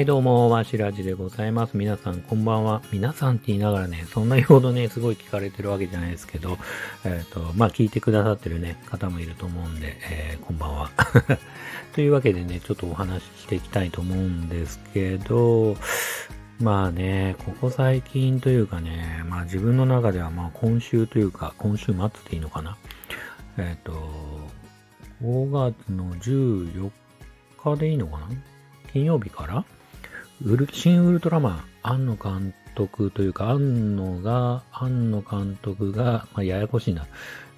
はい、どうも、わしらじでございます。皆さん、こんばんは。皆さんって言いながらね、そんなにほどね、すごい聞かれてるわけじゃないですけど、えっ、ー、と、まあ、聞いてくださってるね、方もいると思うんで、えー、こんばんは。というわけでね、ちょっとお話ししていきたいと思うんですけど、まあね、ここ最近というかね、まあ自分の中ではまあ今週というか、今週末っていいのかな。えっ、ー、と、5月の14日でいいのかな？金曜日から？ウル、新ウルトラマン、庵野監督というか、庵野が、庵野監督が、まあ、ややこしいな。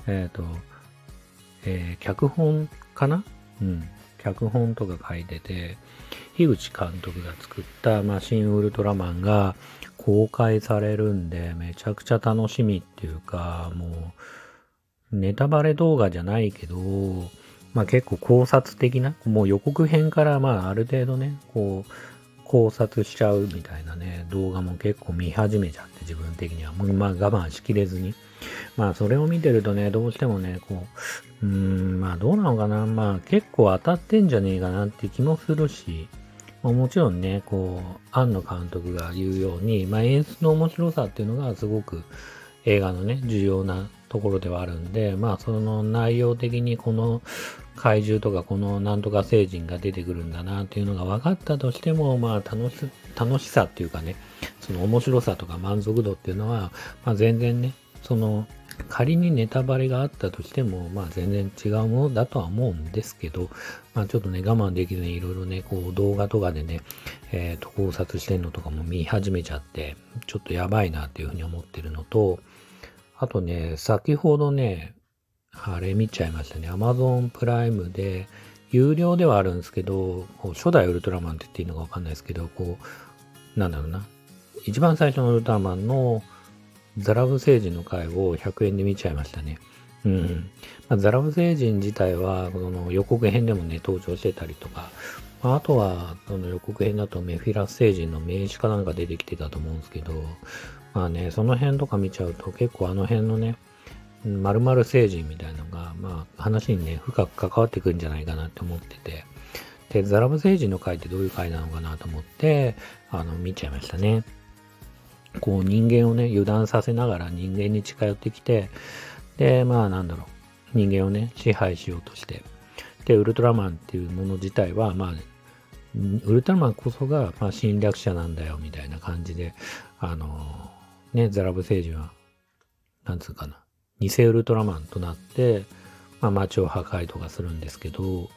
えっ、ー、と、えー、脚本かな？うん。脚本とか書いてて、樋口監督が作った、まあ、新ウルトラマンが公開されるんで、めちゃくちゃ楽しみっていうか、もう、ネタバレ動画じゃないけど、まあ結構考察的な、もう予告編からまあある程度ね、こう、考察しちゃうみたいなね、動画も結構見始めちゃって自分的には。もうまあ我慢しきれずに。まあそれを見てるとね、どうしてもね、こう、うーん、まあどうなのかな。まあ結構当たってんじゃねえかなって気もするし、まあ、もちろんね、こう、庵野監督が言うように、まあ演出の面白さっていうのがすごく映画のね、重要なところではあるんで、まあその内容的にこの怪獣とかこのなんとか星人が出てくるんだなっていうのが分かったとしても、まあ楽し、楽しさっていうかね、その面白さとか満足度っていうのは、まあ全然ね、その仮にネタバレがあったとしても、まあ全然違うものだとは思うんですけど、まあちょっとね、我慢できずにいろいろね、こう動画とかでね、えっ、ー、と考察してんのとかも見始めちゃって、ちょっとやばいなっていうふうに思ってるのと、あとね、先ほどね、あれ見ちゃいましたね。Amazon プライムで、有料ではあるんですけど、初代ウルトラマンって言っていいのかわかんないですけど、こう、なんだろうな。一番最初のウルトラマンのザラブ星人の回を100円で見ちゃいましたね。うん。まあ、ザラブ星人自体は、この予告編でもね、登場してたりとか、あ、あとは、その予告編だとメフィラス星人の名刺かなんか出てきてたと思うんですけど、まあね、その辺とか見ちゃうと結構あの辺のね、〇〇星人みたいなのが、まあ話にね、深く関わってくるんじゃないかなって思ってて、で、ザラブ星人の回ってどういう回なのかなと思って、あの、見ちゃいましたね。こう人間をね、油断させながら人間に近寄ってきて、で、まあなんだろう、人間をね、支配しようとして、で、ウルトラマンっていうもの自体は、まあ、ウルトラマンこそが、まあ、侵略者なんだよ、みたいな感じで、あのね、ザラブ星人は、なんつうかな、偽ウルトラマンとなって、まあ、街を破壊とかするんですけど、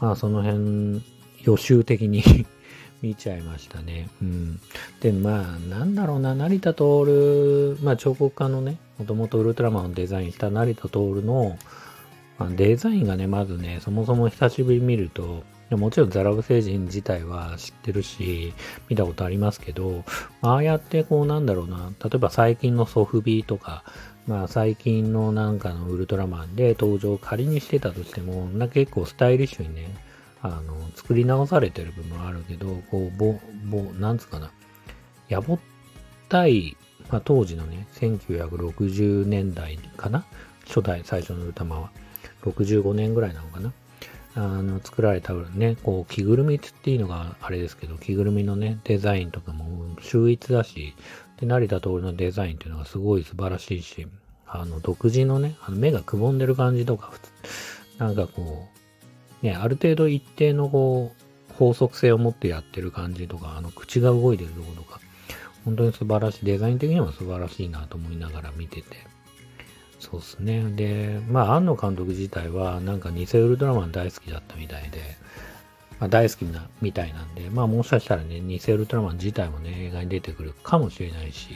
まあ、その辺、予習的に 見ちゃいましたね。うん。で、まあ、なんだろうな、成田徹、まあ、彫刻家のね、もともとウルトラマンをデザインした成田徹の、まあ、デザインがね、まずね、そもそも久しぶりに見ると、もちろんザラブ星人自体は知ってるし、見たことありますけど、ああやってこうなんだろうな、例えば最近のソフビとか、まあ最近のなんかのウルトラマンで登場仮にしてたとしても、な結構スタイリッシュにね、あの、作り直されてる部分はあるけど、こう、ぼ、ぼ、なんつうかな、やぼったい、まあ当時のね、1960年代かな初代最初のウルトラマンは。65年ぐらいなのかなあの、作られたね、こう、着ぐるみっていいのがあれですけど、着ぐるみのね、デザインとかも秀逸だし、で、成田徹のデザインっていうのがすごい素晴らしいし、あの、独自のね、あの目がくぼんでる感じとか、なんかこう、ね、ある程度一定のこう、法則性を持ってやってる感じとか、あの、口が動いてるところとか、本当に素晴らしい、デザイン的には素晴らしいなと思いながら見てて、そうですね。で、まあ、庵野監督自体は、なんか偽ウルトラマン大好きだったみたいで、まあ、大好きなみたいなんで、まあ、もしかしたらね、偽ウルトラマン自体もね、映画に出てくるかもしれないし、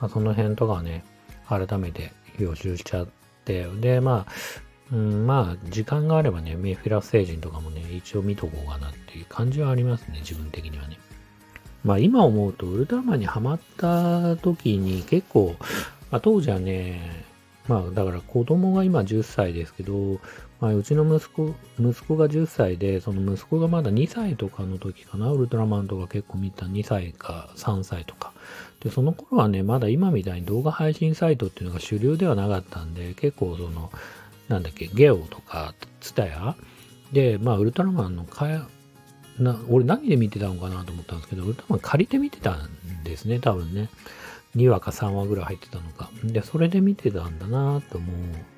まあ、その辺とかね、改めて予習しちゃって、で、まあ、うん、まあ、時間があればね、メフィラス星人とかもね、一応見とこうかなっていう感じはありますね、自分的にはね。まあ、今思うと、ウルトラマンにハマった時に結構、まあ、当時はね、まあ、だから子供が今10歳ですけど、まあ、うちの息子、息子が10歳で、その息子がまだ2歳とかの時かな、ウルトラマンとか結構見た2歳か3歳とか。で、その頃はね、まだ今みたいに動画配信サイトっていうのが主流ではなかったんで、結構その、なんだっけ、ゲオとか、ツタヤ？で、まあ、ウルトラマンのかな、俺何で見てたのかなと思ったんですけど、ウルトラマン借りて見てたんですね、多分ね。2話か3話ぐらい入ってたのか。で、それで見てたんだなと思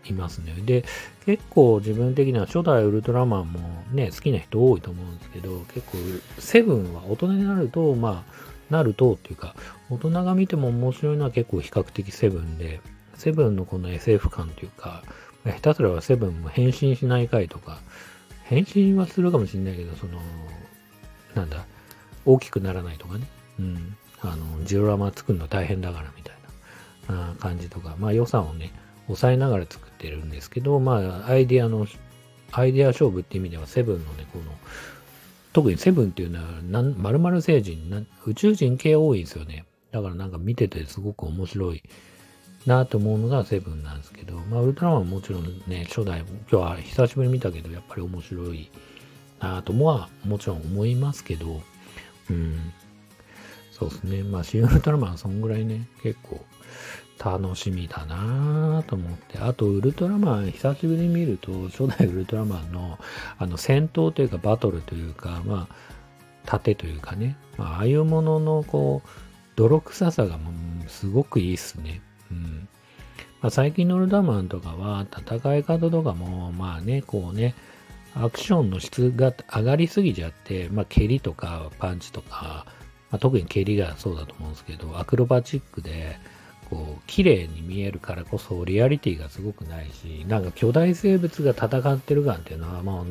いますね。で、結構自分的には初代ウルトラマンもね、好きな人多いと思うんですけど、結構、セブンは大人になると、まあ、なるとっていうか、大人が見ても面白いのは結構比較的セブンで、セブンのこの SF 感というか、下手すらはセブンも変身しない回とか、変身はするかもしれないけど、その、なんだ、大きくならないとかね。うん。あの、ジオラマ作るの大変だからみたいな感じとか、まあ予算をね、抑えながら作ってるんですけど、まあアイディアの、アイディア勝負っていう意味ではセブンのね、この、特にセブンっていうのは、なん、〇〇星人宇宙人系多いんですよね。だからなんか見ててすごく面白いなと思うのがセブンなんですけど、まあウルトラマンもちろんね、初代、今日は久しぶりに見たけど、やっぱり面白いなともはもちろん思いますけど、うん、そうですね。まあ、シン・ウルトラマンはそんぐらいね、結構楽しみだなと思って。あと、ウルトラマン久しぶりに見ると、初代ウルトラマンの、あの、戦闘というかバトルというか、まあ、盾というかね、まあ、ああいうものの、こう、泥臭さがもうすごくいいっすね。うん。まあ、最近のウルトラマンとかは、戦い方とかも、まあね、こうね、アクションの質が上がりすぎちゃって、まあ、蹴りとかパンチとか、まあ、特に蹴りがそうだと思うんですけど、アクロバチックで、こう、綺麗に見えるからこそ、リアリティがすごくないし、なんか巨大生物が戦ってる感っていうのは、まあ、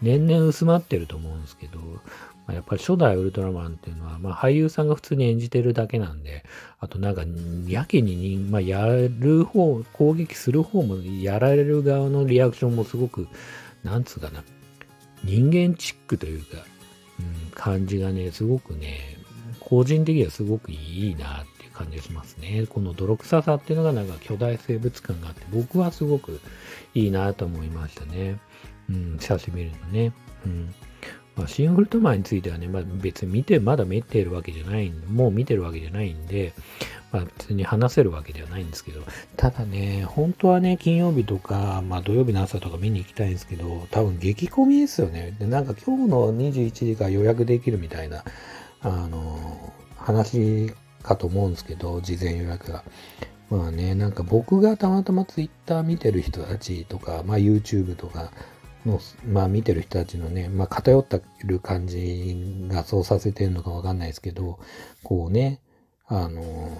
年々薄まってると思うんですけど、まあ、やっぱり初代ウルトラマンっていうのは、まあ、俳優さんが普通に演じてるだけなんで、あとなんか、やけに、まあ、やる方、攻撃する方も、やられる側のリアクションもすごく、なんつうかな、人間チックというか、うん、感じがね、すごくね、個人的にはすごくいいなっていう感じがしますね。この泥臭さっていうのがなんか巨大生物感があって、僕はすごくいいなと思いましたね。うん、久しぶりのね。うん。まあ、シン・ウルトマンについてはね、まあ、別に見て、まだ見てるわけじゃないんで、もう見てるわけじゃないんで、まあ、別に話せるわけではないんですけど、ただね、本当はね、金曜日とか、まあ、土曜日の朝とか見に行きたいんですけど、多分激混みですよね。で、なんか今日の21時から予約できるみたいなあの、話かと思うんですけど、事前予約が。まあね、なんか僕がたまたまツイッター見てる人たちとか、まあ YouTube とかの、まあ見てる人たちのね、まあ偏ったる感じがそうさせてるのかわかんないですけど、こうね、あの、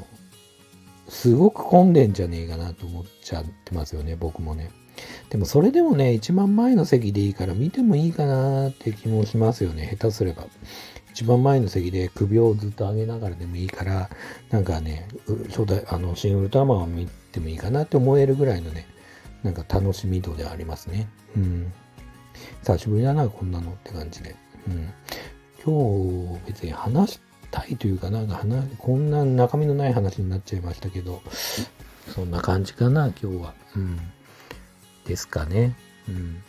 すごく混んでんじゃねえかなと思っちゃってますよね、僕もね。でもそれでもね、一番前の席でいいから見てもいいかなって気もしますよね、下手すれば。一番前の席で首をずっと上げながらでもいいから、なんかね、初代、あの、新ウルトラマンを見てもいいかなって思えるぐらいのね、なんか楽しみ度ではありますね。うん。久しぶりだな、こんなのって感じで。うん。今日、別に話したいというかなんか、こんな中身のない話になっちゃいましたけど、そんな感じかな、今日は。うん。ですかね。うん。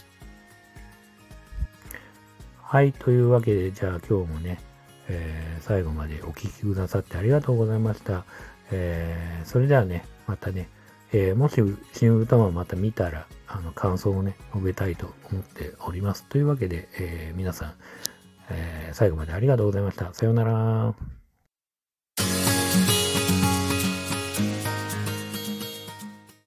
はい、というわけで、じゃあ今日もね、えー、最後までお聴きくださってありがとうございました。えー、それではね、またね、えー、もし新歌もまた見たら、あの、感想をね、述べたいと思っております。というわけで、え皆さん、え最後までありがとうございました。さようなら。